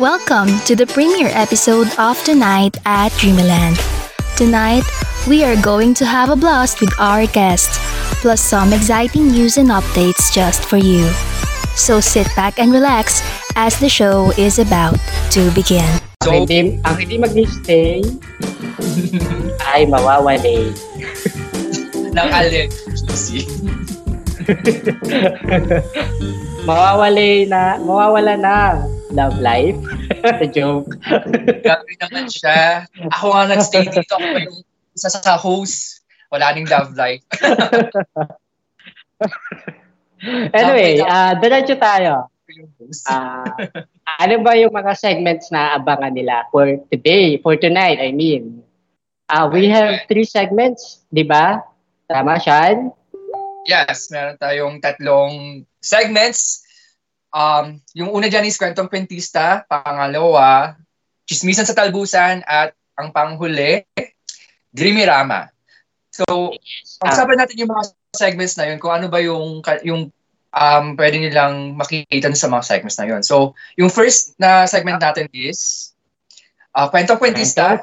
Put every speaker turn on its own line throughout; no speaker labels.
Welcome to the premiere episode of Tonight at Dreamland. Tonight, we are going to have a blast with our guests, plus some exciting news and updates just for you. So sit back and relax as the show is about to begin.
So, ang hindi, ang hindi mag-stay ay mawawali.
ng alin. Juicy.
mawawali na, mawawala na love life. Joke.
Grabe naman siya. Ako nga nag-stay dito. Ako pa yung isa sa host. Wala ning love life.
anyway, uh, diretso tayo. Uh, ano ba yung mga segments na abangan nila for today, for tonight, I mean? Uh, we have three segments, di ba? Tama, Sean?
Yes, meron tayong tatlong segments. Um, yung una dyan is Kwentong Kwentista, pangalawa, Chismisan sa Talbusan, at ang panghuli, Dreamy Rama. So, pag-usapan natin yung mga segments na yun, kung ano ba yung, yung um, pwede nilang makikita sa mga segments na yun. So, yung first na segment natin is uh, Kwentong Kwentista,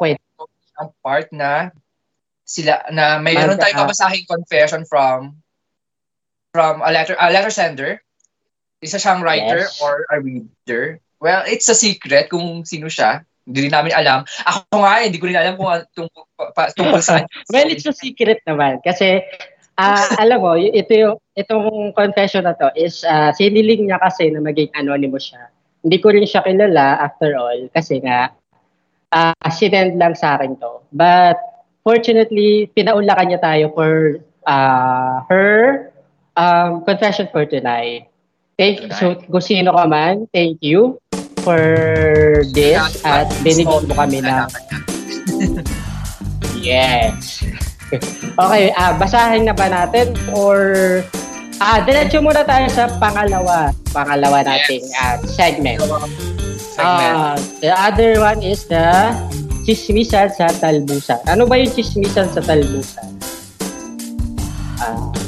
ang part na sila na mayroon tayong babasahing confession from from a letter a letter sender. Isa siyang writer yes. or a reader. Well, it's a secret kung sino siya. Hindi rin namin alam. Ako nga, hindi ko rin alam kung tungkol, pa, tungkol saan.
well, it's a secret naman. Kasi, uh, alam mo, ito yung, itong confession na to is, uh, siniling niya kasi na maging anonymous siya. Hindi ko rin siya kilala after all kasi nga, uh, sinend lang sa akin to. But, fortunately, pinaunlakan niya tayo for uh, her um, confession for tonight. Thank you. So, kung sino ka man, thank you for this at binigyan mo kami na yes. okay, uh, basahin na ba natin or ah, diretso muna tayo sa pangalawa, pangalawa nating yes. uh, segment. Uh, the other one is the chismisan sa talbusan. Ano ba yung chismisan sa talbusan? Uh,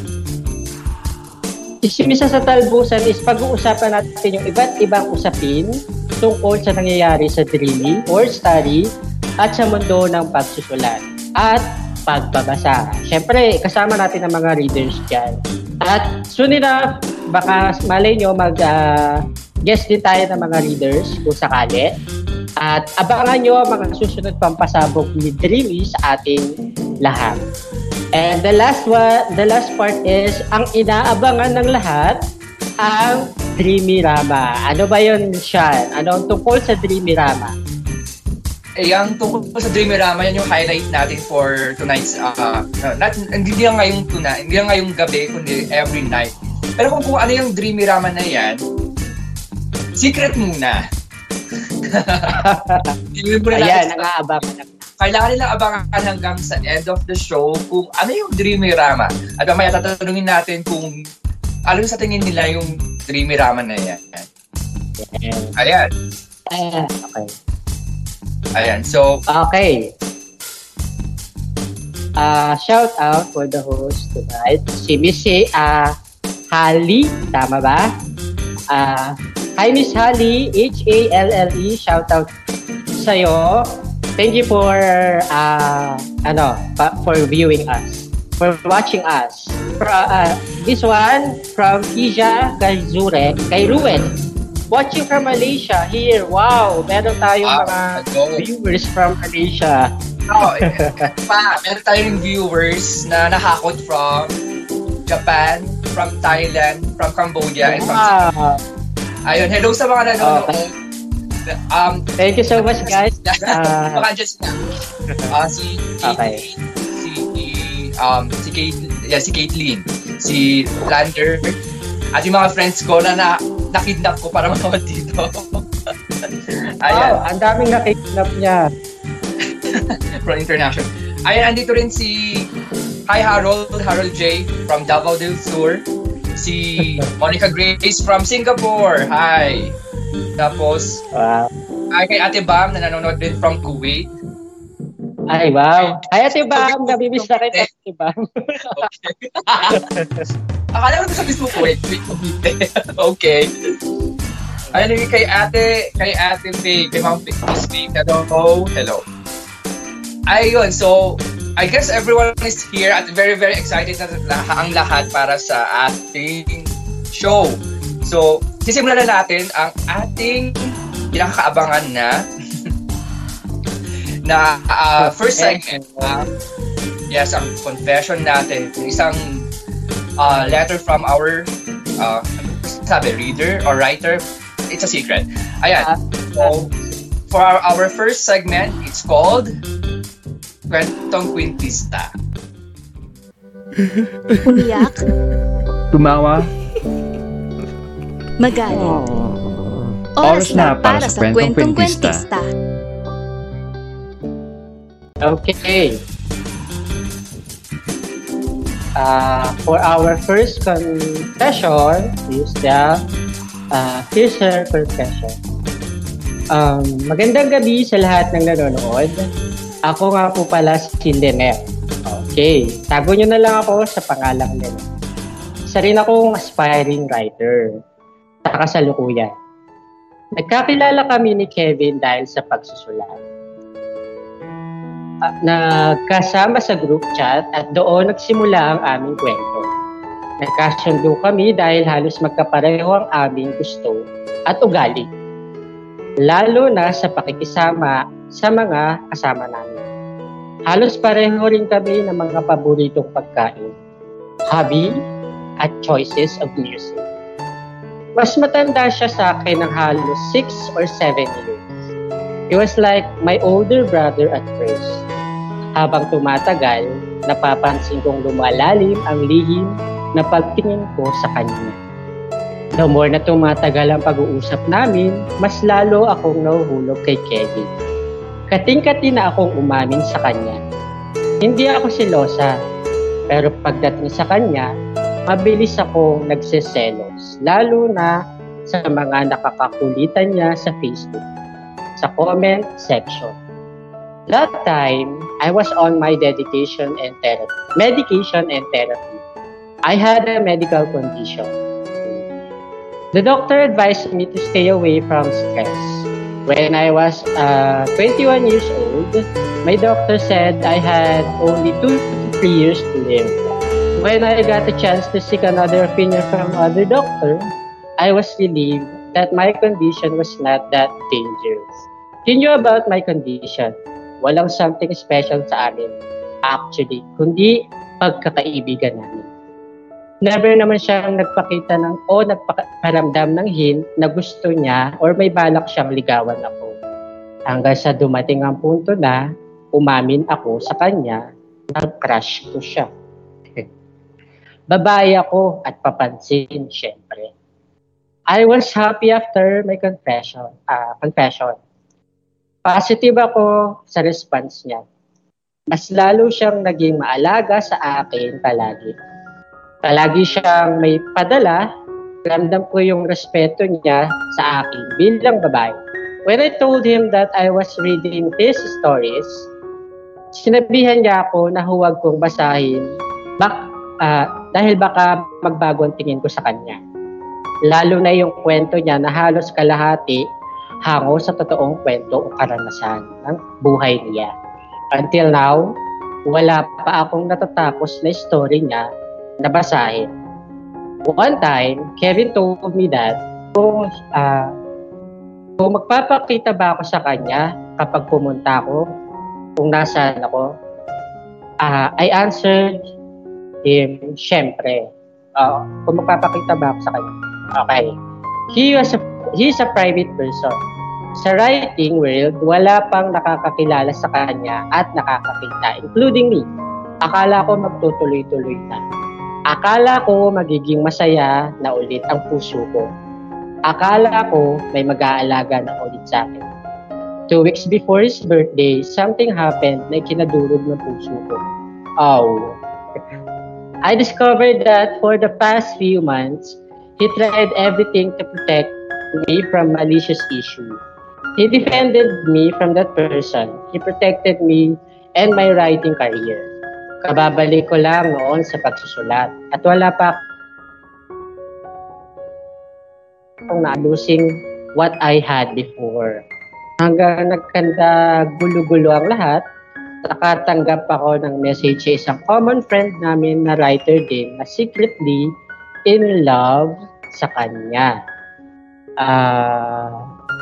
Isimisa sa talbusan is pag-uusapan natin yung iba't ibang usapin tungkol sa nangyayari sa dreaming or study at sa mundo ng pagsusulat at pagbabasa. Siyempre, kasama natin ang mga readers dyan. At soon enough, baka malay nyo mag uh, guest din tayo ng mga readers kung sakali. At abangan nyo ang mga susunod pang pasabog ni Dreamy sa ating lahat. And the last one, the last part is ang inaabangan ng lahat ang Dreamy Rama. Ano ba 'yon, Sean? Ano ang tungkol sa Dreamy Rama?
Eh, ang tungkol sa Dreamy Rama, yan yung highlight natin for tonight's, uh, not, hindi lang ngayong tuna, hindi lang ngayong gabi, kundi every night. Pero kung, kung ano yung Dreamy Rama na yan, secret muna.
Ayan, ang aabangan
kailangan nilang abangan hanggang sa end of the show kung ano yung Dreamy Rama. At mamaya tatanungin natin kung ano sa tingin nila yung Dreamy Rama na yan. Ayan.
Uh, okay.
Ayan, so...
Okay. Uh, shout out for the host tonight. Si Missy uh, Hali, tama ba? Uh, hi Miss Hali, H-A-L-L-E, shout out sa'yo. Thank you for uh, ano pa, for viewing us, for watching us. For, uh, this one from Kija Kazure, kay Ruel. Watching from Malaysia here. Wow, meron tayong wow, mga viewers from Malaysia.
Oh, pa, meron tayong viewers na nahakot from Japan, from Thailand, from Cambodia, and from wow. Ayun, hello sa mga nanonood. Okay.
Um, Thank you so much, guys.
Uh, Baka sila. Uh, si
okay.
si um si Kate, yeah, si Caitlyn, si Lander, at yung mga friends ko na, na nakidnap ko para mawag dito.
Ayan. Wow, ang daming nakidnap niya.
from international. Ayan, andito rin si Hi Harold, Harold J from Davao del Sur. Si Monica Grace from Singapore. Hi. Tapos,
wow.
ay kay Ate Bam na nanonood din from Kuwait.
Ay, wow. Ay, Ate Bam, nabibis na kita, Ate Bam.
okay. Akala ko sa Facebook, wait, wait, okay. Ano kay ate, kay ate Faye, kay Ma'am Faye. Hello, hello. Ayun, so I guess everyone is here at very, very excited na lah- ang lahat para sa ating show. So, sisimulan na natin ang ating pinakakaabangan na na uh, first segment. Uh, yes, ang confession natin. Isang uh, letter from our uh, sabi, reader or writer. It's a secret. Ayan. So, for our, our first segment, it's called Kwentong Quintista.
Umiyak,
Tumawa.
magaling. Oras na para sa kwentong kwentista.
Okay. Uh, for our first confession is the uh, teaser confession. Um, magandang gabi sa lahat ng nanonood. Ako nga po pala si Lynette. Okay. Tago nyo na lang ako sa pangalang Lynette. Isa rin akong aspiring writer sa kasalukuyan. Nagkakilala kami ni Kevin dahil sa pagsusulat nagkasama sa group chat at doon nagsimula ang aming kwento. Nagkasundo kami dahil halos magkapareho ang aming gusto at ugali. Lalo na sa pakikisama sa mga kasama namin. Halos pareho rin kami ng mga paboritong pagkain, hobby, at choices of music. Mas matanda siya sa akin ng halos 6 or 7 years. He was like my older brother at first. Habang tumatagal, napapansin kong lumalalim ang lihim na pagtingin ko sa kanya. The more na tumatagal ang pag-uusap namin, mas lalo akong nahuhulog kay Kevin. Kating-kati na akong umamin sa kanya. Hindi ako silosa, pero pagdating sa kanya, mabilis akong nagseselos, lalo na sa mga nakakakulitan niya sa Facebook, sa comment section. That time, I was on my dedication and therapy, medication and therapy. I had a medical condition. The doctor advised me to stay away from stress. When I was uh, 21 years old, my doctor said I had only two to three years to live. When I got a chance to seek another opinion from other doctor, I was relieved that my condition was not that dangerous. He knew about my condition Walang something special sa amin, actually, kundi pagkakaibigan namin. Never naman siyang nagpakita ng o nagparamdam ng hint na gusto niya or may balak siyang ligawan ako. Hanggang sa dumating ang punto na umamin ako sa kanya na crush ko siya. Babae ako at papansin, syempre. I was happy after my confession. Uh, confession Positive ako sa response niya. Mas lalo siyang naging maalaga sa akin palagi. Palagi siyang may padala, ramdam ko yung respeto niya sa akin bilang babae. When I told him that I was reading his stories, sinabihan niya ako na huwag kong basahin bak, uh, dahil baka magbago ang tingin ko sa kanya. Lalo na yung kwento niya na halos kalahati hango sa totoong kwento o karanasan ng buhay niya. Until now, wala pa akong natatapos na story niya basahin. One time, Kevin told me that kung, uh, kung magpapakita ba ako sa kanya kapag pumunta ako, kung nasaan ako, uh, I answered him, syempre. Uh, kung magpapakita ba ako sa kanya. Okay. He was a, he's a private person sa writing world, wala pang nakakakilala sa kanya at nakakakita, including me. Akala ko magtutuloy-tuloy na. Akala ko magiging masaya na ulit ang puso ko. Akala ko may mag-aalaga na ulit sa akin. Two weeks before his birthday, something happened na kinadurog ng puso ko. Oh. I discovered that for the past few months, he tried everything to protect me from malicious issues. He defended me from that person. He protected me and my writing career. Kababalik ko lang noon sa pagsusulat at wala pa akong naalusing what I had before. Hanggang nagkanda gulo-gulo ang lahat, nakatanggap ako ng message sa isang common friend namin na writer din na secretly in love sa kanya. Uh,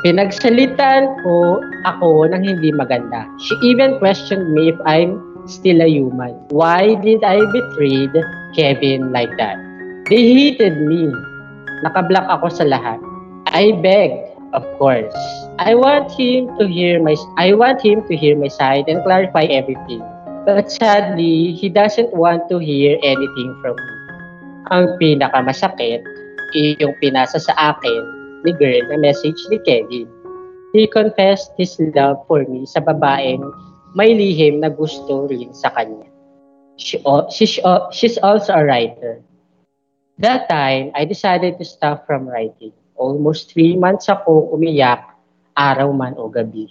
pinagsalitan ko ako ng hindi maganda. She even questioned me if I'm still a human. Why did I betray Kevin like that? They hated me. Nakablock ako sa lahat. I begged of course. I want him to hear my I want him to hear my side and clarify everything. But sadly, he doesn't want to hear anything from me. Ang pinakamasakit, yung pinasa sa akin ni girl na message ni Kevin. He confessed his love for me sa babaeng may lihim na gusto rin sa kanya. She, she, she's also a writer. That time, I decided to stop from writing. Almost three months ako umiyak, araw man o gabi.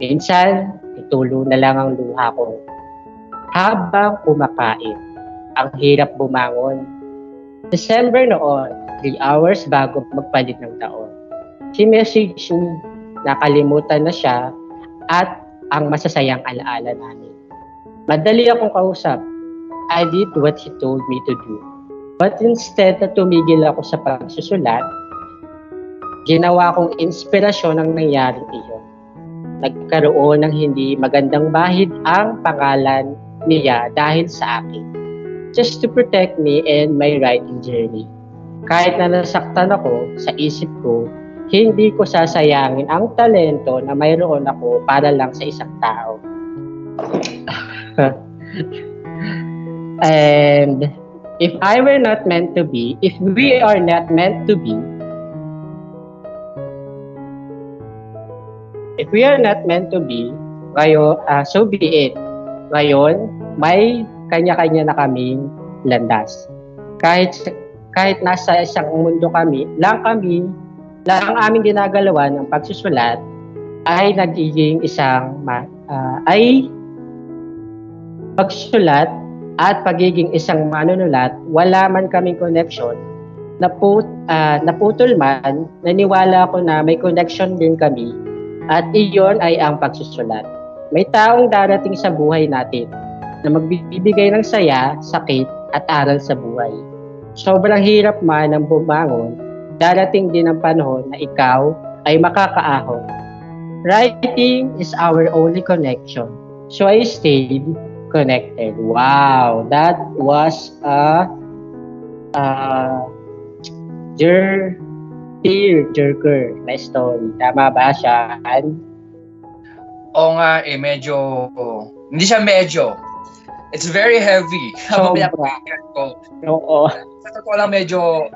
Minsan, itulo na lang ang luha ko. Habang kumakain, ang hirap bumangon. December noon, 3 hours bago magpalit ng taon. Si message me, nakalimutan na siya at ang masasayang alaala namin. Madali akong kausap. I did what he told me to do. But instead na tumigil ako sa pagsusulat, ginawa kong inspirasyon ang nangyaring iyon. Nagkaroon ng hindi magandang bahid ang pangalan niya dahil sa akin. Just to protect me and my writing journey. Kahit na nasaktan ako sa isip ko, hindi ko sasayangin ang talento na mayroon ako para lang sa isang tao. and if I were not meant to be, if we are not meant to be, if we are not meant to be, ngayon, uh, so be it. Ngayon, may kanya-kanya na kaming landas. Kahit kahit nasa isang mundo kami, lang kami, lang ang aming ginagalawa ng pagsusulat ay nagiging isang uh, ay pagsusulat at pagiging isang manunulat, wala man kaming connection, naput, uh, naputol man, naniwala ako na may connection din kami at iyon ay ang pagsusulat. May taong darating sa buhay natin na magbibigay ng saya, sakit at aral sa buhay. Sobrang hirap man ang bumangon, darating din ang panahon na ikaw ay makakaahon. Writing is our only connection. So I stayed connected. Wow, that was a uh, jer tear jerker na story. Tama ba, Shaan?
Oo nga, eh, medyo, hindi siya medyo. It's very heavy.
Sobra.
ko.
Oo.
Sa totoo lang, medyo,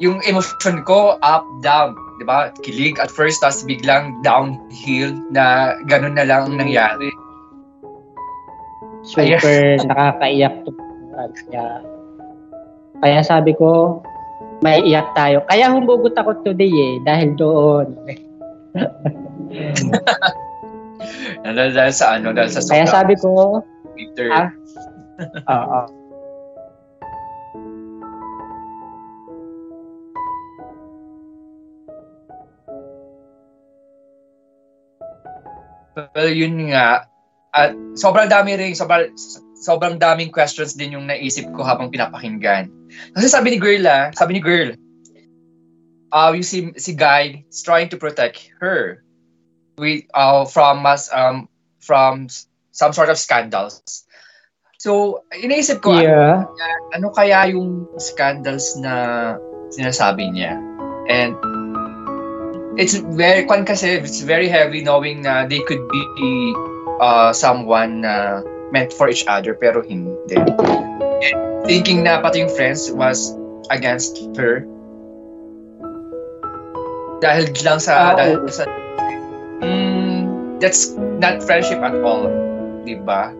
yung emotion ko, up, down. Di ba? Kilig at first, tapos biglang downhill na ganun na lang ang nangyari.
Super nakakaiyak to. Kaya, kaya sabi ko, may iyak tayo. Kaya humugot ako today eh, dahil doon.
dahil, dahil sa ano, dahil sa
Kaya sabi ko,
Twitter.
Ah, oo.
Well, yun nga, at sobrang dami rin, sobrang, sobrang daming questions din yung naisip ko habang pinapakinggan. Kasi sabi ni girl ah, sabi ni girl, uh, you see, si guy is trying to protect her with, uh, from us, um, from some sort of scandals. So, iniisip ko,
yeah.
ano, ano kaya yung scandals na sinasabi niya? And it's very, kwan kasi, it's very heavy knowing na they could be uh, someone na uh, meant for each other pero hindi. And thinking na pati yung friends was against her. Dahil lang sa, oh. dahil sa, mm, that's not friendship at all. Diba?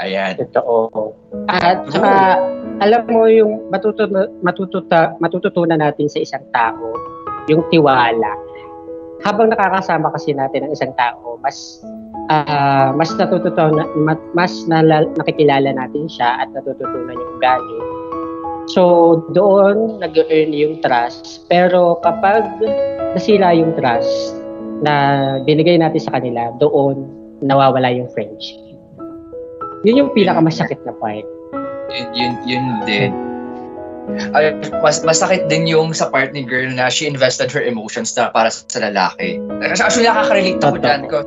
Ayan.
Totoo. At saka, alam mo yung matututa, matututunan natin sa isang tao, yung tiwala. Habang nakakasama kasi natin ang isang tao, mas uh, mas natututunan mas nalal, nakikilala natin siya at natututunan yung ugali So, doon nag-earn yung trust. Pero kapag nasira yung trust na binigay natin sa kanila, doon nawawala yung friendship. Yun yung pinakamasakit na part.
Yun, yun, yun din. Ay, mas masakit din yung sa part ni girl na she invested her emotions na para sa lalaki. Kasi actually nakaka-relate ako dyan ko.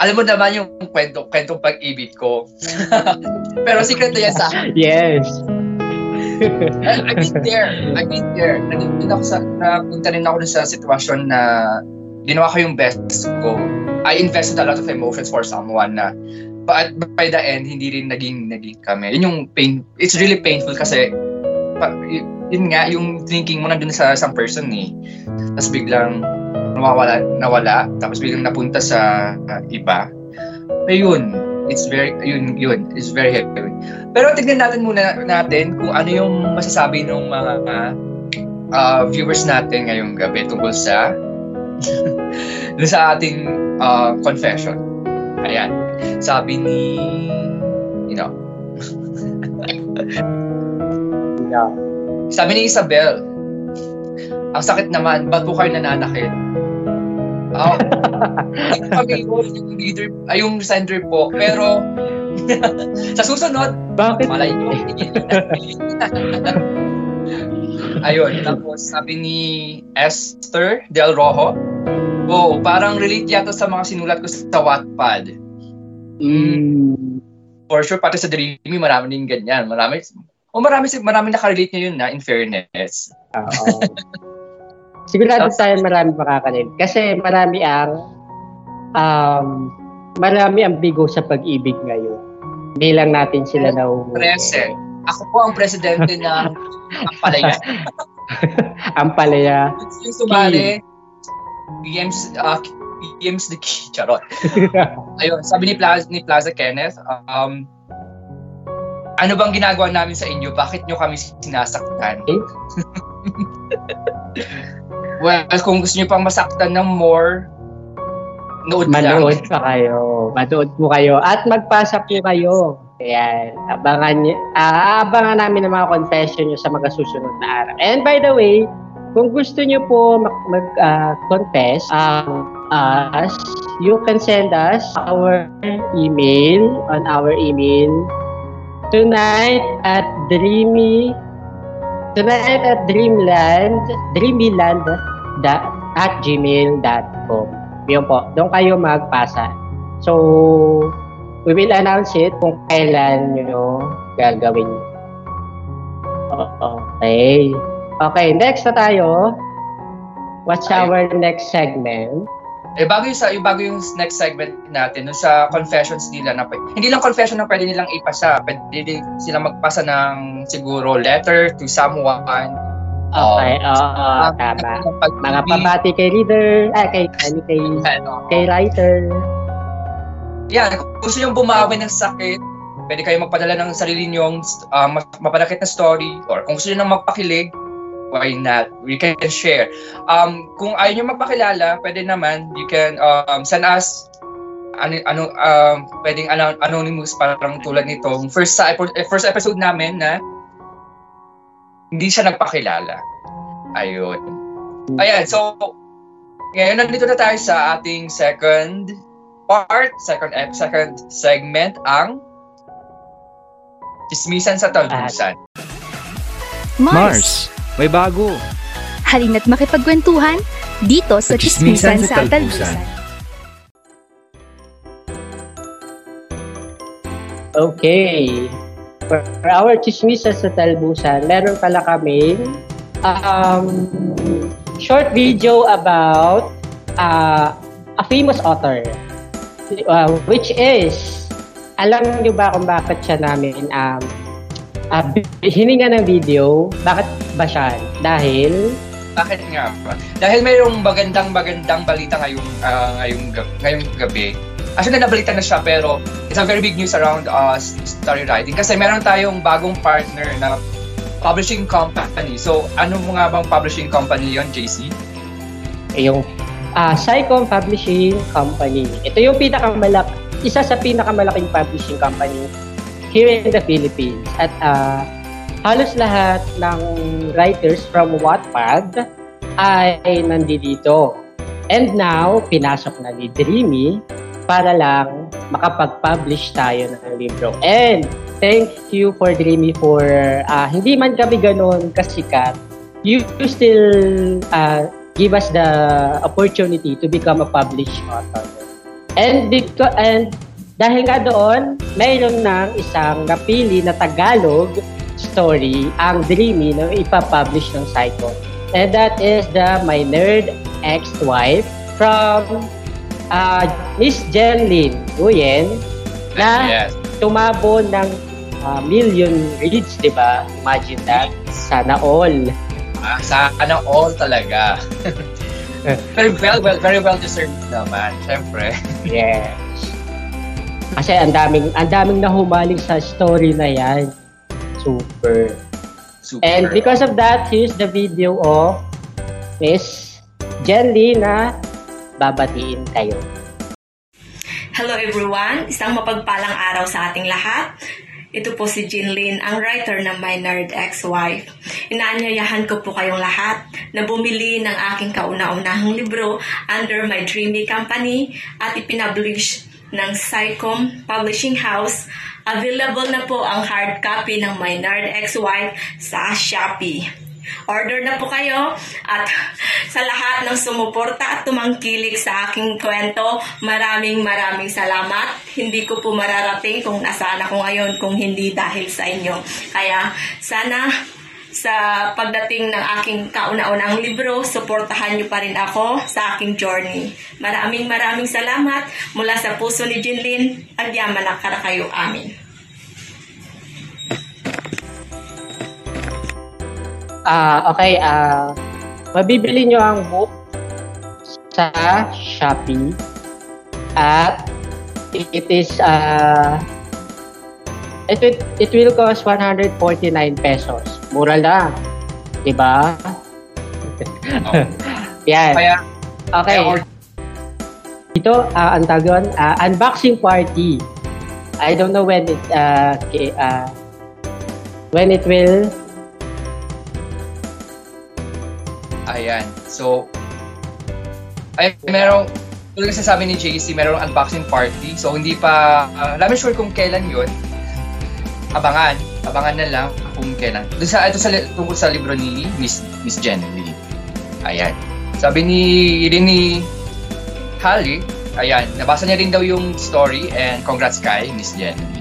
Alam mo naman yung kwento, kwentong pag-ibig ko. Pero secret na yan sa akin.
Yes.
I- I've been there. I've been there. Nandun ako sa, napunta rin ako dun sa sitwasyon na ginawa ko yung best ko. I invested a lot of emotions for someone na but by the end, hindi rin naging naging kami. Yun yung pain. It's really painful kasi yun nga, yung thinking mo nandun sa isang person eh. Tapos biglang nawawala, nawala. Tapos biglang napunta sa uh, iba. Ayun. It's very, yun, yun. It's very heavy. Pero tignan natin muna natin kung ano yung masasabi ng mga uh, viewers natin ngayong gabi tungkol sa dun sa ating uh, confession. Ayan. Sabi ni, you know,
Yeah.
sabi ni Isabel, ang sakit naman, ba't po kayo nananakit? Oh, ko kami yung leader, ay yung sender po. Pero, sa susunod,
Bakit?
Malay nyo. Ayun, tapos sabi ni Esther Del Rojo, Oh, parang relate yata sa mga sinulat ko sa Wattpad.
Mm.
For sure, pati sa Dreamy, marami din ganyan. Marami, o marami, marami nakarelate niya yun na, in fairness.
Oo. Sigurado tayo marami makakanin. Kasi marami ang um, marami ang bigo sa pag-ibig ngayon. Bilang natin sila na
Present. Ako po ang presidente ng ang palaya.
ang palaya.
Yung sumali, PMs, uh, PMs the key. Charot. Ayun, sabi ni Plaza, ni Plaza Kenneth, um, ano bang ginagawa namin sa inyo? Bakit nyo kami sinasaktan?
Eh?
well, kung gusto nyo pang masaktan ng more, nood
Manood
lang.
pa kayo. Manood po kayo. At magpasa po kayo. Ayan. Abangan, nyo, ah, abangan namin ang mga confession nyo sa mga susunod na araw. And by the way, kung gusto nyo po mag-confess um, us, you can send us our email on our email tonight at dreamy tonight at dreamland dreamyland da, at gmail.com yun po, doon kayo magpasa. So, we will announce it kung kailan nyo gagawin. Okay. Okay, next na tayo. What's
Okay.
our next segment?
Eh, bago yung, sa, yung, bago yung next segment natin, dun sa confessions nila, na, hindi lang confession na pwede nilang ipasa, pwede din sila magpasa ng siguro letter to someone.
Okay, oo,
Um,
tama.
ng pag-
Mga pabati kay reader, ah, kay, ano, kay,
Ano,
kay writer.
Yan, kung gusto nyo bumawi ng sakit, pwede kayo magpadala ng sarili nyong uh, mapanakit na story or kung gusto nyo nang magpakilig, why not? We can share. Um, kung ayaw nyo magpakilala, pwede naman, you can um, send us ano ano um pwedeng ano, anonymous parang tulad nitong first sa eh, first episode namin na hindi siya nagpakilala. Ayun. Ayan, so ngayon nandito na tayo sa ating second part, second ep, second segment ang Chismisan sa Talbusan.
Mars,
Mars, may bago.
halina't makipagkwentuhan dito sa Chismisan sa Talbusan.
Okay. For, our chismisas sa talbusan, meron pala kami um, short video about uh, a famous author. Uh, which is, alam niyo ba kung bakit siya namin um, uh, hininga ng video? Bakit ba siya? Dahil
Bakit nga ba? Dahil mayroong magandang magandang balita ngayong ah, ngayong gab- ngayong gabi. Actually, nabalita na siya pero it's a very big news around uh, story writing kasi meron tayong bagong partner na publishing company. So, ano mo nga bang publishing company yon JC?
yung uh, Sycom Publishing Company. Ito yung pinakamalak isa sa pinakamalaking publishing company here in the Philippines. At uh, halos lahat ng writers from Wattpad ay nandito. And now, pinasok na ni Dreamy para lang makapag-publish tayo ng libro. And thank you for Dreamy for uh, hindi man kami ganun kasikat. You, still uh, give us the opportunity to become a published author. And, because, and dahil nga doon, mayroon ng isang napili na Tagalog story ang Dreamy na ipapublish ng Psycho. And that is the My Nerd Ex-Wife from uh, Miss Jenlyn Nguyen na
Yes.
tumabo ng uh, million reads, di ba? Imagine that. Sana all.
Ah, sana all talaga. very well, well, very well deserved naman, syempre.
Yes. Kasi ang daming ang daming nahumaling sa story na yan. Super.
Super.
And because of that, here's the video of Miss Jenly na babatiin kayo.
Hello everyone! Isang mapagpalang araw sa ating lahat. Ito po si Jinlin, ang writer ng My Nerd Ex-Wife. Inaanyayahan ko po kayong lahat na bumili ng aking kauna-unahang libro under my dreamy company at ipinablish ng Psycom Publishing House. Available na po ang hard copy ng My Nerd Ex-Wife sa Shopee. Order na po kayo at sa lahat ng sumuporta at tumangkilik sa aking kwento, maraming maraming salamat. Hindi ko po mararating kung nasaan ako ngayon kung hindi dahil sa inyo. Kaya sana sa pagdating ng aking kauna-unang libro, suportahan niyo pa rin ako sa aking journey. Maraming maraming salamat mula sa puso ni Jinlin. Agyaman na kayo amin.
Ah, okay. Ah, mabibili nyo ang book sa Shopee at it is uh, it it will cost 149 pesos. Mura lang. 'Di ba?
Oh.
Yan.
Kaya,
Okay.
kaya or-
Ito, uh, ang tawag doon, ah, unboxing party. I don't know when it uh, uh, when it will
ayan. So, ay, merong, tulad sa sabi ni JC, merong unboxing party. So, hindi pa, uh, alam sure kung kailan yun. Abangan. Abangan na lang kung kailan. Doon sa, ito sa, tungkol sa libro ni Miss, Miss Jen Lee. Ayan. Sabi ni, rin ni Holly, ayan, nabasa niya rin daw yung story and congrats kay Miss Jen Lee.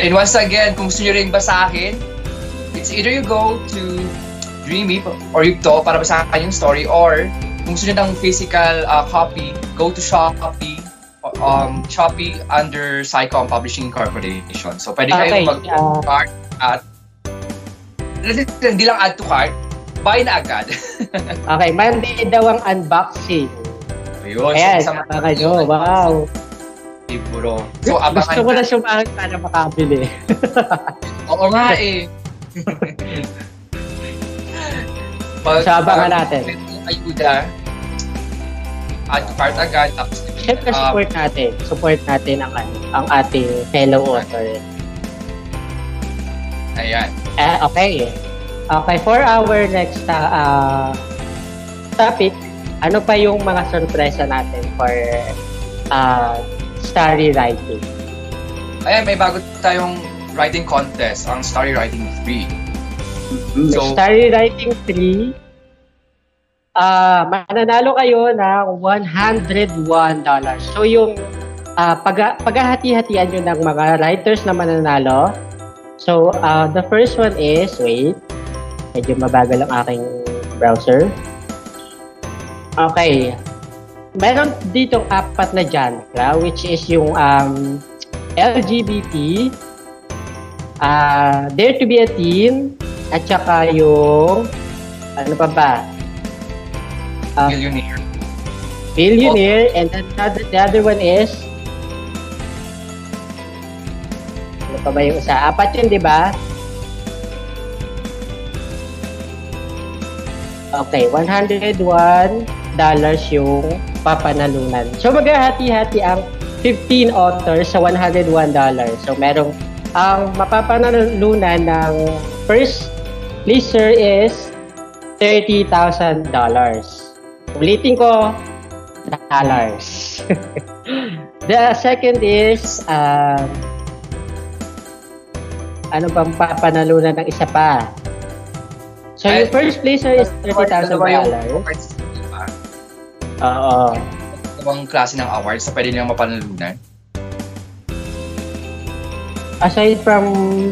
And once again, kung gusto nyo rin basahin, it's either you go to Dreamy or Yugto para basahin yung story or kung gusto nyo ng physical uh, copy, go to Shopee um, Shopee under Psycom Publishing Corporation. So, pwede kayo
Okay,
mag-cart at hindi lang add to cart, buy na agad.
Okay, Monday daw ang unboxing.
Ayun.
Ayan,
so,
sa kayo. Wow.
libro. So, abangan
Gusto ko na sumahan para makabili.
Oo nga eh. Pag,
So, abangan natin.
Ayuda, cart agad, tapos
Siyempre,
Ah,
support natin. Support natin ang, ang ating fellow author.
ayan.
Eh, okay. Okay, for our next uh, topic, ano pa yung mga sorpresa natin for uh, story writing?
Ayan, may bago tayong writing contest, ang Story Writing 3. So-
story writing 3, ah mananalo kayo ng $101. So yung uh, pag paghahati-hatian nyo ng mga writers na mananalo. So uh, the first one is, wait, medyo mabagal ang aking browser. Okay. Meron ditong apat na genre, which is yung um, LGBT, uh, Dare to be a Teen, at saka yung, ano pa ba? Ah.
Millionaire.
Billionaire, and then the other, the other one is, ano pa ba yung isa? Apat yun, di ba? Okay, $101 yung papanalunan. So, maghahati-hati ang 15 authors sa $101. So, merong ang mapapanalunan ng first pleaser is $30,000. Ulitin ko, dollars. The second is, uh, ano bang papanalunan ng isa pa? So, yung first placer is $30,000. Oo.
Ibang klase ng awards na pwede nilang mapanalunan?
Aside from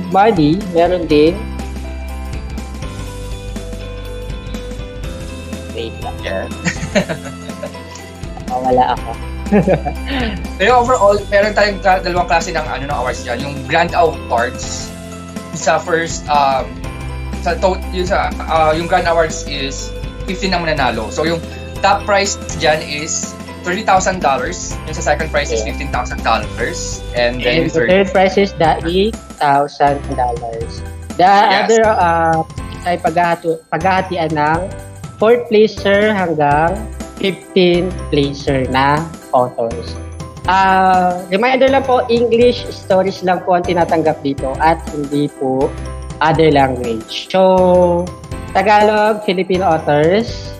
body, meron din Lang.
Yeah.
Wala ako.
Pero overall, meron tayong dalawang klase ng ano ng awards dyan. Yung Grand Awards sa first um sa to, yung sa uh, yung Grand Awards is 15 ang mananalo. So yung top prize dyan is $30,000. Yung sa second prize is $15,000. And then
And the
third,
third prize is the $8,000. The
Yes.
other uh, ay paghahati, paghahatian ng fourth placer hanggang 15 placer na authors. Ah, reminder lang po, English stories lang po ang tinatanggap dito at hindi po other language. So, Tagalog, Philippine authors.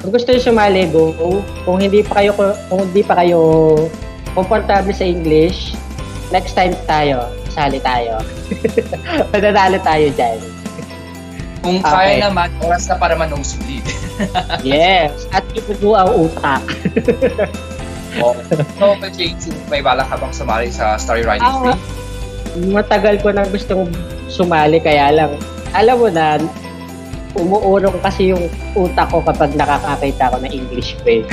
Kung gusto niyo sumali, go. Kung hindi pa kayo kung hindi pa kayo komportable sa English, next time tayo, sali tayo. Madadalo tayo dyan.
Kung
Okay.
kaya naman, oras na para man-nosebleed.
Yes. At ipugo ang utak.
Oh. so, JC, may balak ka bang sumali sa story writing
Ah,
free?
Matagal ko nang gustong sumali, kaya lang, alam mo na, umuurong kasi yung utak ko kapag nakakakita ko ng English page.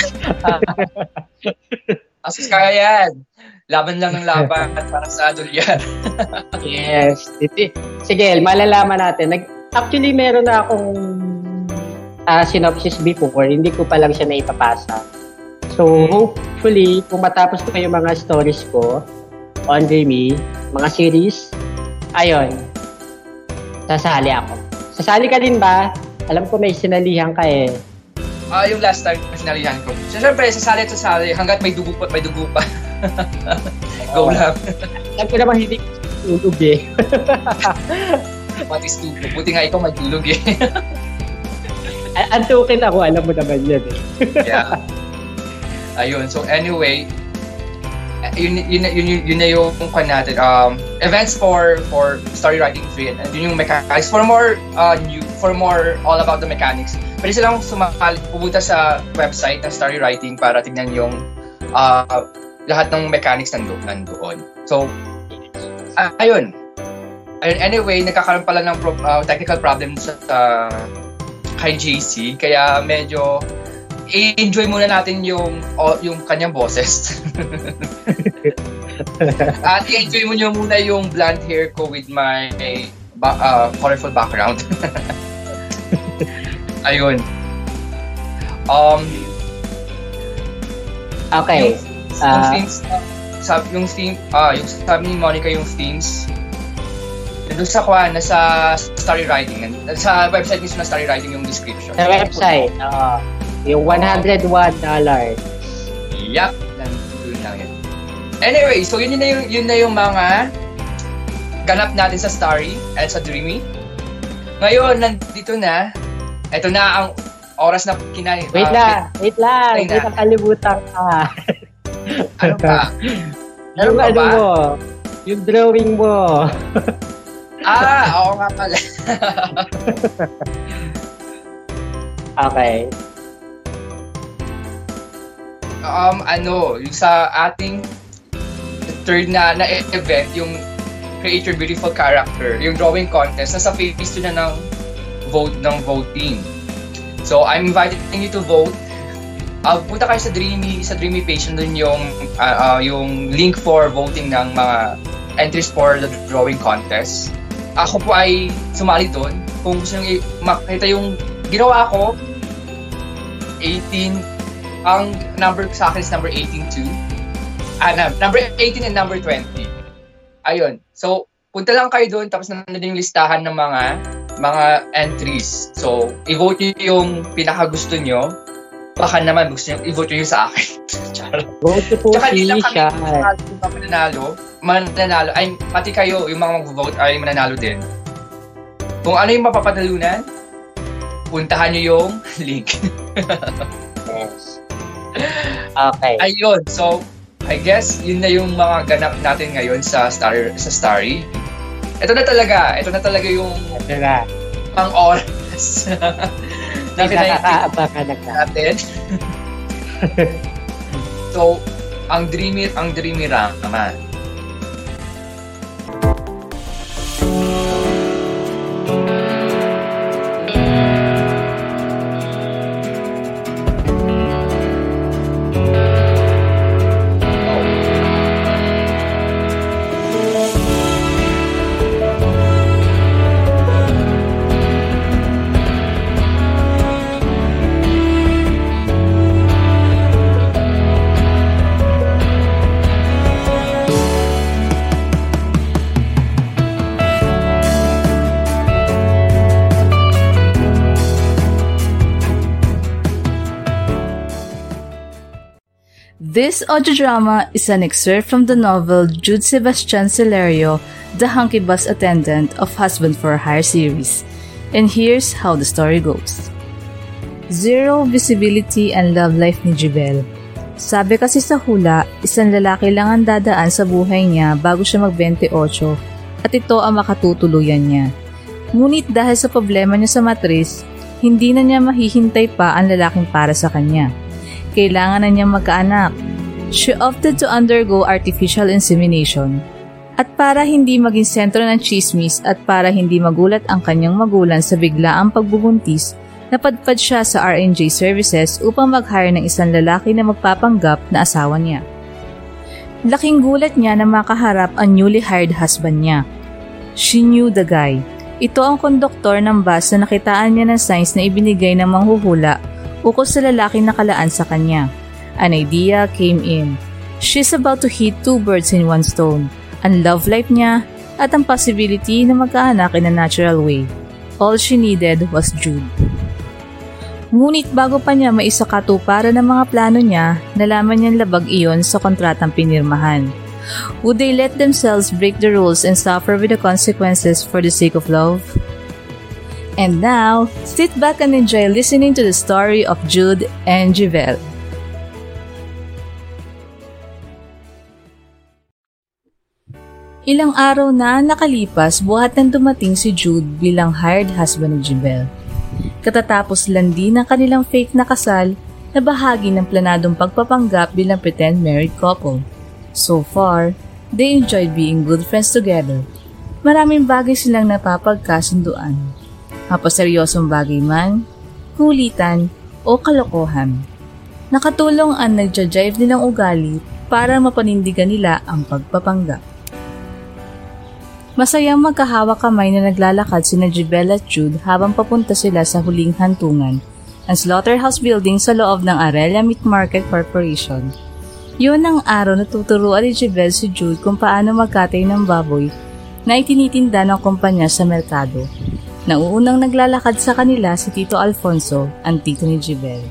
Asus kaya yan. Laban lang ng laban para sa adult yan.
yes. Sige, malalaman natin. Nag, actually, meron na akong ah, synopsis before. Hindi ko pa lang siya naipapasa. So, hopefully, kung matapos ko yung mga stories ko on me, mga series, ayun, sasali ako. Sasali ka din ba? Alam ko may sinalihan ka eh.
Ah, yung last time na sinalihan ko. So, syempre, sasali at sasali hanggat may dugo pa, may dugo pa. Go lang.
Alam ko naman hindi tulog eh.
What is dugo? Buti nga ikaw may tulog eh.
Antukin ako, alam mo naman yan eh.
yeah. Ayun. So anyway, eh, yun, yun, yun, yun, yun na yung kwan natin. Um, events for for story writing free and yun yung mechanics. For more uh, new, for more all about the mechanics, pwede silang sumakal, pupunta sa website ng story writing para tignan yung uh, lahat ng mechanics nando, nandoon. So, uh, ayun. Ayun, anyway, nagkakaroon pala ng pro- uh, technical problems sa uh, kay JC, kaya medyo i-enjoy muna natin yung o, yung kanyang boses. At i-enjoy mo nyo muna yung blonde hair ko with my ba- uh, colorful background. Ayun. Um,
Okay.
yung
Ah.
themes, sab, yung theme, ah, yung sabi ni Monica yung themes, nandun sa kwa, nasa story writing, sa website mismo na story writing yung description.
Sa website, oo. yung $101.
Yup, nandun lang yun. Anyway, so yun, yun na yung, yun na yung mga ganap natin sa Starry at sa Dreamy. Ngayon, nandito na. Ito na ang oras na kinay.
Wait
ah,
lang, wait lang. Hindi
na.
nakalimutan ka.
Ano pa? Ano pa
ano
ba?
mo, yung drawing mo.
Ah, oo nga pala.
Okay.
um, ano, yung sa ating third na, na event, yung Create Your Beautiful Character, yung drawing contest, nasa phase 2 na ng vote ng voting. So, I'm inviting you to vote. Uh, punta kayo sa Dreamy, sa Dreamy page, nandun yung, uh, uh, yung link for voting ng mga entries for the drawing contest. Ako po ay sumali doon. Kung gusto nyo makita yung ginawa ko, 18, ang number sa akin is number 18 too. Ah, number 18 and number 20. Ayun. So, punta lang kayo doon tapos nandun yung listahan ng mga mga entries. So, i-vote nyo yung pinaka gusto nyo. Baka naman gusto nyo, i-vote nyo yung sa akin. Charot.
Go to po
Tsaka
si
di lang kami mananalo, mananalo. ay pati kayo, yung mga mag-vote ay mananalo din. Kung ano yung mapapatalunan, puntahan nyo yung link.
Yes. Okay.
Ayun, so I guess yun na yung mga ganap natin ngayon sa Star sa Starry. Ito na talaga, ito na talaga yung
Ito na.
pang oras na
ka.
natin. so, ang dreamy, ang dreamy rank naman.
This audio drama is an excerpt from the novel Jude Sebastian Celerio, The Hunky Bus Attendant of Husband for Hire series. And here's how the story goes. Zero visibility and love life ni Jibel. Sabi kasi sa hula, isang lalaki lang ang dadaan sa buhay niya bago siya mag-28 at ito ang makatutuluyan niya. Ngunit dahil sa problema niya sa matris, hindi na niya mahihintay pa ang lalaking para sa kanya kailangan na niyang magkaanak. She opted to undergo artificial insemination. At para hindi maging sentro ng chismis at para hindi magulat ang kanyang magulang sa biglaang pagbubuntis, napadpad siya sa RNJ services upang mag-hire ng isang lalaki na magpapanggap na asawa niya. Laking gulat niya na makaharap ang newly hired husband niya. She knew the guy. Ito ang konduktor ng bus na nakitaan niya ng signs na ibinigay ng manghuhula ukol sa lalaking nakalaan sa kanya. An idea came in. She's about to hit two birds in one stone. Ang love life niya at ang possibility na magkaanak in a natural way. All she needed was Jude. Ngunit bago pa niya maisakatuparan ng mga plano niya, nalaman niyang labag iyon sa kontratang pinirmahan. Would they let themselves break the rules and suffer with the consequences for the sake of love? And now, sit back and enjoy listening to the story of Jude and Jivel. Ilang araw na nakalipas buhat nang dumating si Jude bilang hired husband ni Jivel. Katatapos lang din ng kanilang fake na kasal na bahagi ng planadong pagpapanggap bilang pretend married couple. So far, they enjoyed being good friends together. Maraming bagay silang napapagkasunduan mapaseryosong bagay man, kulitan, o kalokohan. Nakatulong ang nagja-jive nilang ugali para mapanindigan nila ang pagpapanggap. Masayang magkahawak kamay na naglalakad si Jibel at Jude habang papunta sila sa huling hantungan, ang slaughterhouse building sa loob ng Aurelia Meat Market Corporation. Yun ang araw na tuturuan ni Jibel si Jude kung paano magkatay ng baboy na itinitinda ng kumpanya sa merkado. Nauunang naglalakad sa kanila si Tito Alfonso, ang tito ni Jibel.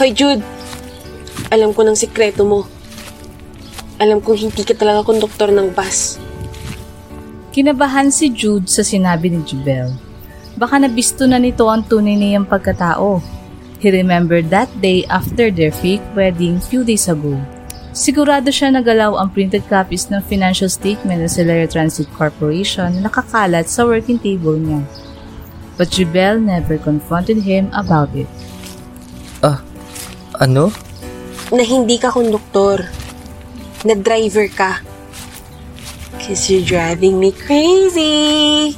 Hoy Jude, alam ko ng sikreto mo. Alam kong hindi ka talaga konduktor ng bus.
Kinabahan si Jude sa sinabi ni Jibel. Baka nabisto na nito ang tunay niyang pagkatao. He remembered that day after their fake wedding few days ago. Sigurado siya nagalaw ang printed copies ng financial statement ng Celerio Transit Corporation na nakakalat sa working table niya. But Jubel never confronted him about it.
Ah, ano?
Na hindi ka konduktor. Na driver ka. Cause you're driving me crazy.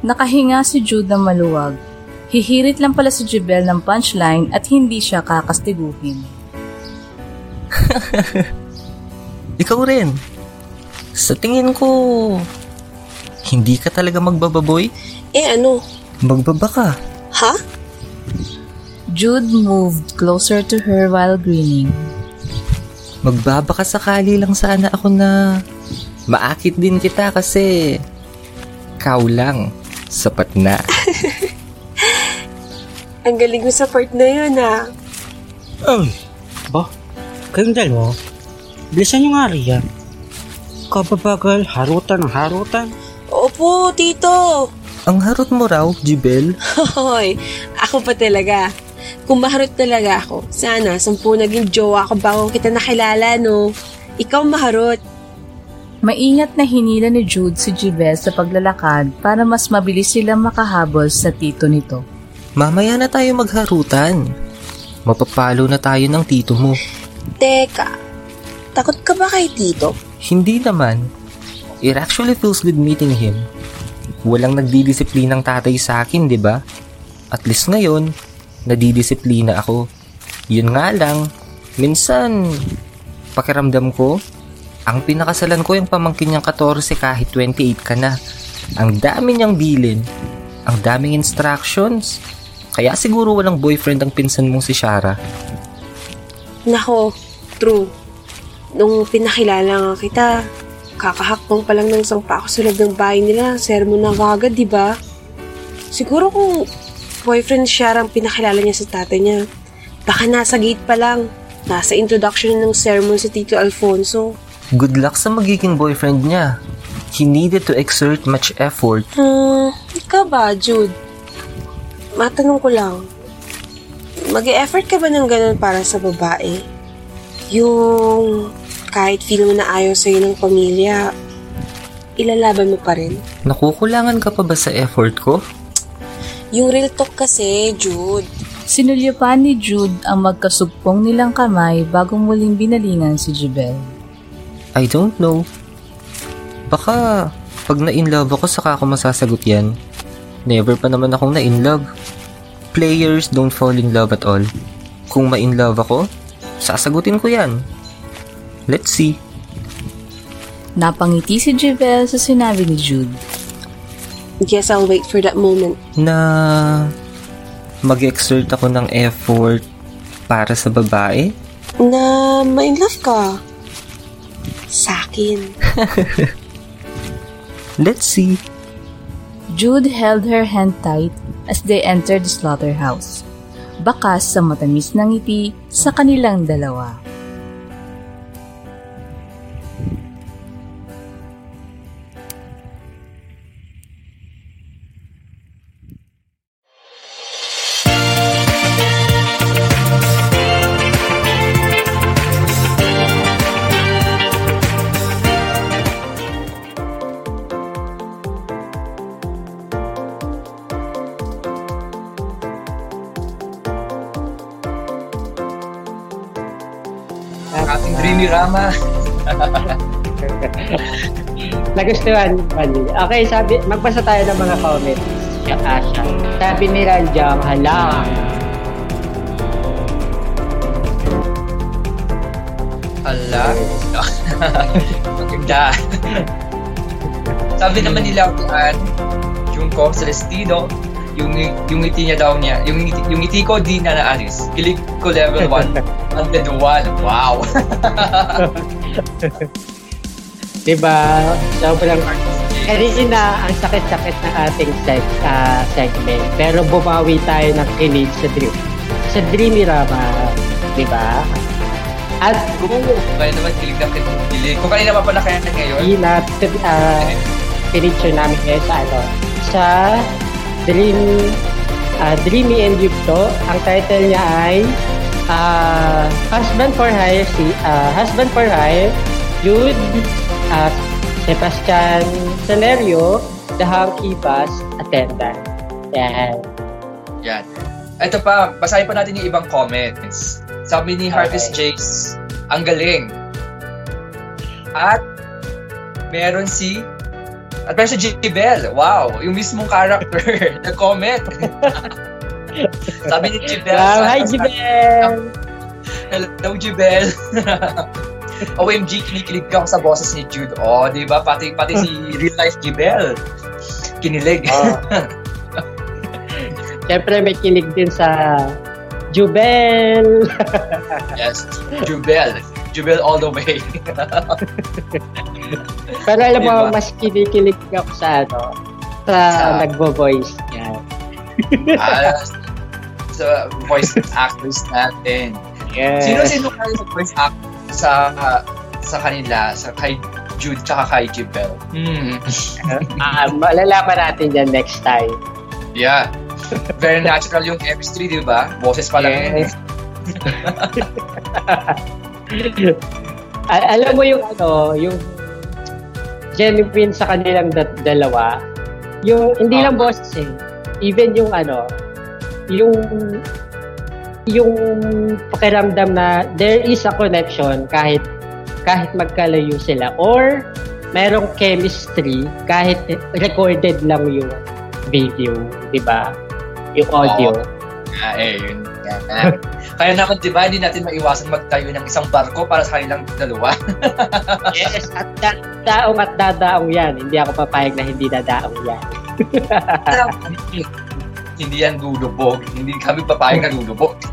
Nakahinga si Jude ng maluwag. Hihirit lang pala si Jubel ng punchline at hindi siya kakastiguhin.
Ikaw rin. Sa tingin ko, hindi ka talaga magbababoy.
Eh ano?
Magbaba ka.
Ha?
Jude moved closer to her while grinning.
Magbaba ka sakali lang sana ako na maakit din kita kasi kaw lang. Sapat na.
Ang galing mo sa part na yun ah.
Ay, ba? Kayong dalawa? Bilisan nyo nga, Ria. Kababagal, harutan ng harutan.
Opo, tito.
Ang harot mo raw, Jibel.
Hoy, ako pa talaga. Kung maharot talaga ako, sana sampu naging jowa ko bago kita nakilala, no? Ikaw maharot.
Maingat na hinila ni Jude si Jibel sa paglalakad para mas mabilis silang makahabol sa tito nito.
Mamaya na tayo magharutan. Mapapalo na tayo ng tito mo.
Teka, takot ka ba kay tito?
Hindi naman. It actually feels good meeting him. Walang nagdidisiplinang tatay sa akin, di ba? At least ngayon, nadidisiplina ako. Yun nga lang, minsan, pakiramdam ko, ang pinakasalan ko yung pamangkin niyang 14 kahit 28 ka na. Ang dami niyang bilin. Ang daming instructions. Kaya siguro walang boyfriend ang pinsan mong si Shara.
Nako, true. Nung pinakilala nga kita, kakahakbang pa lang ng sangpa ako sa loob ng bahay nila. Sermon na agad, di ba? Siguro kung boyfriend siya ang pinakilala niya sa tatay niya, baka nasa gate pa lang. Nasa introduction ng sermon si Tito Alfonso.
Good luck sa magiging boyfriend niya. He needed to exert much effort.
Hmm, ikaw ba, Jude? Matanong ko lang, mag effort ka ba ng ganun para sa babae? Yung kahit feel mo na ayaw sa'yo ng pamilya, ilalaban mo pa rin?
Nakukulangan ka pa ba sa effort ko?
Yung real talk kasi, Jude.
Sinulyo pa ni Jude ang magkasugpong nilang kamay bago muling binalingan si Jibel.
I don't know. Baka pag na-inlove ako saka ako masasagot yan. Never pa naman akong na-inlove. Players don't fall in love at all. Kung ma-inlove ako, sasagutin ko yan. Let's see.
Napangiti si Jibel sa sinabi ni Jude.
Guess I'll wait for that moment.
Na mag-exert ako ng effort para sa babae?
Na ma-inlove ka. Sa akin.
Let's see.
Jude held her hand tight as they entered the slaughterhouse. Bakas sa matamis ng ngiti sa kanilang dalawa.
Ating dreamy Rama.
Nagustuhan, Bali. Okay, sabi, magbasa tayo ng mga comments. Siya, Asha. Sabi ni Ranjam, hala.
Hala. Ang ganda. Sabi naman nila, uh, Junko Celestino, yung yung ngiti niya daw niya, yung yung ngiti ko di na naalis. Kilig ko level 1. Hanggang 1. Wow.
diba? Sobrang kanina ang sakit-sakit ng ating seg, uh, segment. Pero bumawi tayo ng kilig sa dream. Sa Dreamy Rama. Diba? At
kung kaya naman kilig na kilig. Kung kanina pa pala kaya ngayon.
Hindi na uh, pinicture namin ngayon sa ano. Sa Dream uh, Dreamy and Yugto. Ang title niya ay uh, Husband for Hire si uh, Husband for Hire Jude uh, Sebastian Celerio The Hunky Bus Attendant. Yan.
Yan. Ito pa, basahin pa natin yung ibang comments. Sabi ni Hartis okay. Jace, ang galing. At meron si at meron si Jibel. Wow, yung mismong character. Nag-comment. Sabi ni Jibel.
Wow, hi Jibel!
Hello, Jibel. OMG, kinikilig ka sa boses ni Jude. Oh, di ba? Pati, pati si real life Jibel. Kinilig.
Oh. Siyempre, may kilig din sa Jubel.
yes, Jubel. Jubel all the way.
Pero alam mo, diba? mas kinikilig ako sa ano, sa, sa... nagbo-voice niya.
ah, sa voice actors natin.
Yes.
Sino-sino kayo sa voice actor sa uh, sa kanila, sa kay Jude tsaka kay Jibel. Hmm.
Ah, malalaman natin yan next time.
Yeah. Very natural yung chemistry, di ba? Boses pa lang yun.
Yes. Al- alam mo yung ano, yung genuine sa kanilang da- dalawa. Yung hindi lang
Ah.
boses eh. Even yung ano, yung yung pakiramdam na there is a connection kahit kahit magkalayo sila or merong chemistry kahit recorded lang yung video, di ba? Yung audio.
Ah, eh, yun. nga. Kaya naman, di ba, hindi natin maiwasan magtayo ng isang barko para sa kanilang dalawa.
Yes, at da- daong at dadaong yan. Hindi ako papayag na hindi dadaong yan.
Hindi yan lulubog. Hindi kami papayag na lulubog.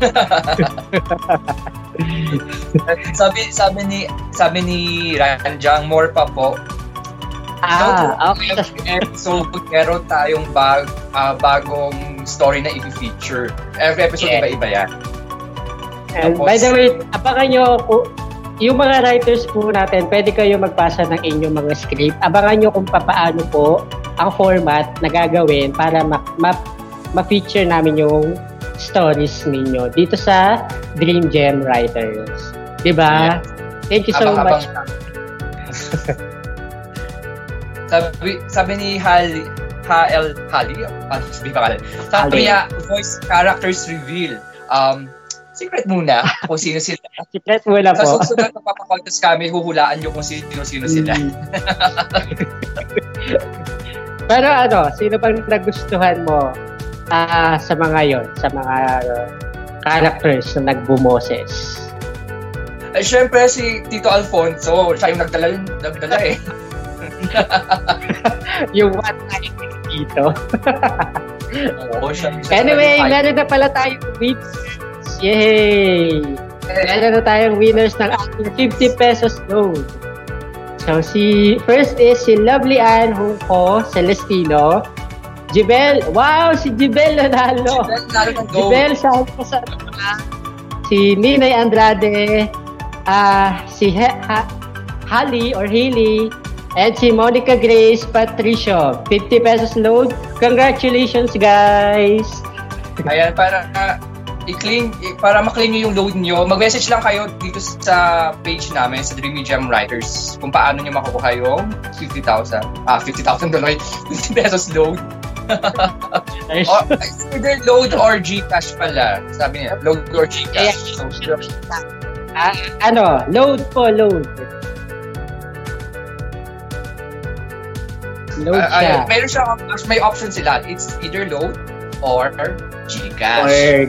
sabi sabi ni sabi ni Ranjang more pa po.
Ah, okay.
Every episode meron tayong bag, ah, bagong story na i-feature. Every episode
Yeah.
iba-iba yan.
And
Tapos-
by the way, abangan nyo, yung mga writers po natin, pwede kayo magpasa ng inyong mga script. Abangan nyo kung papaano po ang format na gagawin para ma- ma- ma-feature namin yung stories ninyo dito sa Dream Gem Writers. Diba? Thank you so
Abang-abang.
much.
Sabi, sabi ni Hali, HL, Hali? Ah, sabi pa kalan. Sabi
Hali.
niya, voice characters reveal. Um, secret muna kung sino sila.
Secret muna
Sa
po.
susunod na papakontas kami, huhulaan nyo kung sino-sino sila.
Mm. Pero ano, sino bang nagustuhan mo ah sa mga yon, sa mga uh, characters na nagbumoses?
Eh, syempre si Tito Alfonso, siya yung nagdala, nagdala eh.
yung one time dito.
Oo, siya, siya
Anyway, meron na pala tayong winners. Yay! Meron na tayong winners ng ating 50 pesos loan. So, si first is si Lovely Ann Hungko Celestino. Jibel, wow, si Jibel nanalo.
Jibel,
saan ka sa Si Ninay Andrade, ah si He- ha- Hali or Haley, and si Monica Grace Patricio. 50 pesos load. Congratulations, guys!
Ayan, para uh, i-claim, i- para ma-claim nyo yung load nyo, mag-message lang kayo dito sa page namin, sa Dreamy Gem Writers, kung paano nyo makukuha yung 50,000. Ah, 50,000 doon, 50 pesos load. Or, it's either load or Gcash pala. Sabi niya, load or Gcash. So,
Ah, ano, load po, load. Load
Ah,
siya.
ayun, meron siya, may option sila. It's either load or Gcash.
Or,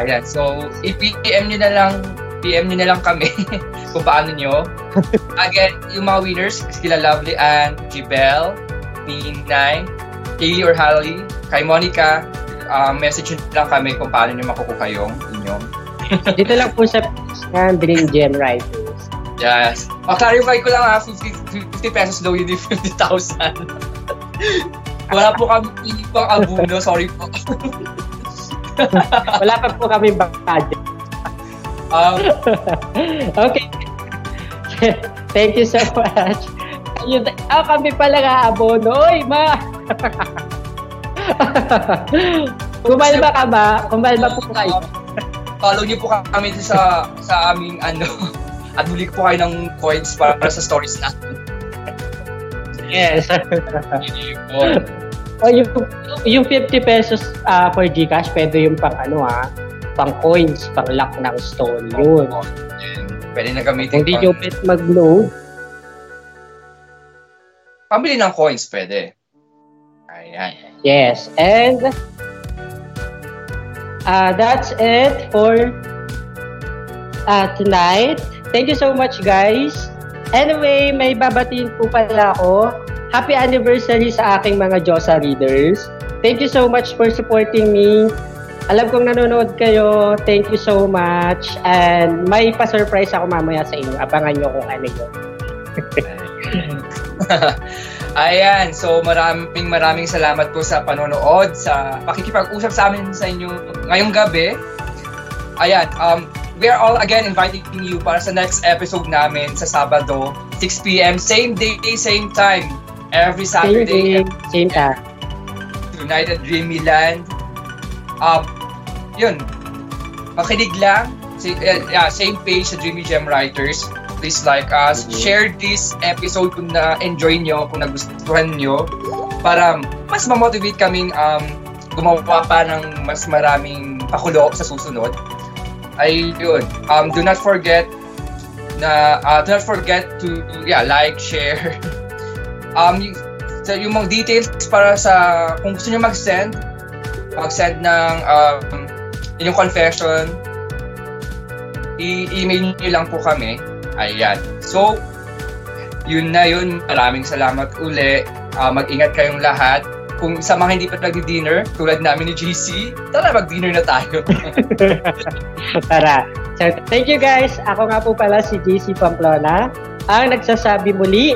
Ayan, so i-PM nyo na lang, PM nyo na lang kami kung paano nyo. Again, yung mga winners, sila Lovely and Jibel, Ninay, Kaylee or Hallie, kay Monica, um, message lang kami kung paano nyo makukuha yung inyong.
dito lang po sa page ng Dream Gem Writers.
Yes. O-clarify ko lang ha, 50, 50 pesos daw yun yung 50,000. Wala po kami pang abuno, sorry po.
Wala pa po kami budget.
Um,
okay. Thank you so much. Ayun, ah, kami pala nga abono. Oy, ma! Kumalma ka ba? Kumalma po kayo.
follow niyo po kami sa sa aming ano at buli po kayo ng coins para sa stories natin.
Yes. O yung, yung 50 pesos ah, for Gcash, pwede yung pang ano ah, pang coins, pang lock ng story yun.
Pwede na gamitin
Kung di
pang-
nyo pwede mag-load,
pambili ng coins pwede.
Yes, and uh, that's it for uh, tonight. Thank you so much, guys. Anyway, may babatiin po pala ako. Happy anniversary sa aking mga Josa readers. Thank you so much for supporting me. Alam kong nanonood kayo. Thank you so much. And may pa-surprise ako mamaya sa inyo. Abangan nyo kung ano yun.
Ayan, so maraming maraming salamat po sa panonood, sa pakikipag-usap sa amin sa inyo ngayong gabi. Ayan, um, we are all again inviting you para sa next episode namin sa Sabado, 6 p.m. Same day, same time. Every
Same
Saturday,
day, same time.
United Dreamy Land. Um, yun. Makinig lang. Si, uh, yeah, same page sa Dreamy Gem Writers. Please like us.
Mhm.
Share this episode kung na-enjoy nyo, kung nagustuhan nyo. Para mas ma-motivate kaming um, gumawa pa ng mas maraming pakulo sa susunod. Ay, yun. Um, do not forget na uh, do not forget to yeah like share um y- so yung mga details para sa kung gusto niyo mag-send mag-send ng um, inyong confession i-email niyo lang po kami ayan so yun na yun maraming salamat uli Ah, mag-ingat kayong lahat kung sa mga hindi pa nag-dinner tulad namin ni GC tara mag-dinner na tayo
Tara. So, thank you guys. Ako nga po pala si JC Pamplona. Ang nagsasabi muli,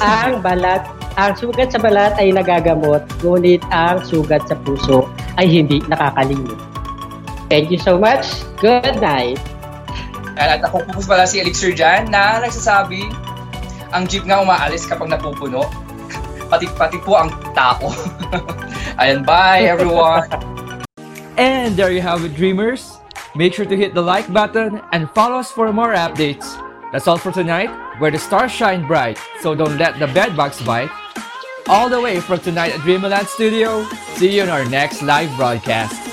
ang balat, ang sugat sa balat ay nagagamot, ngunit ang sugat sa puso ay hindi nakakalimot. Thank you so much. Good night.
At po pala si Elixir dyan na nagsasabi, ang jeep nga umaalis kapag napupuno. Pati, pati po ang tao. Ayan, bye everyone!
And there you have it, dreamers. Make sure to hit the like button and follow us for more updates. That's all for tonight, where the stars shine bright, so don't let the bedbugs bite. All the way from tonight at Dreamland Studio, see you in our next live broadcast.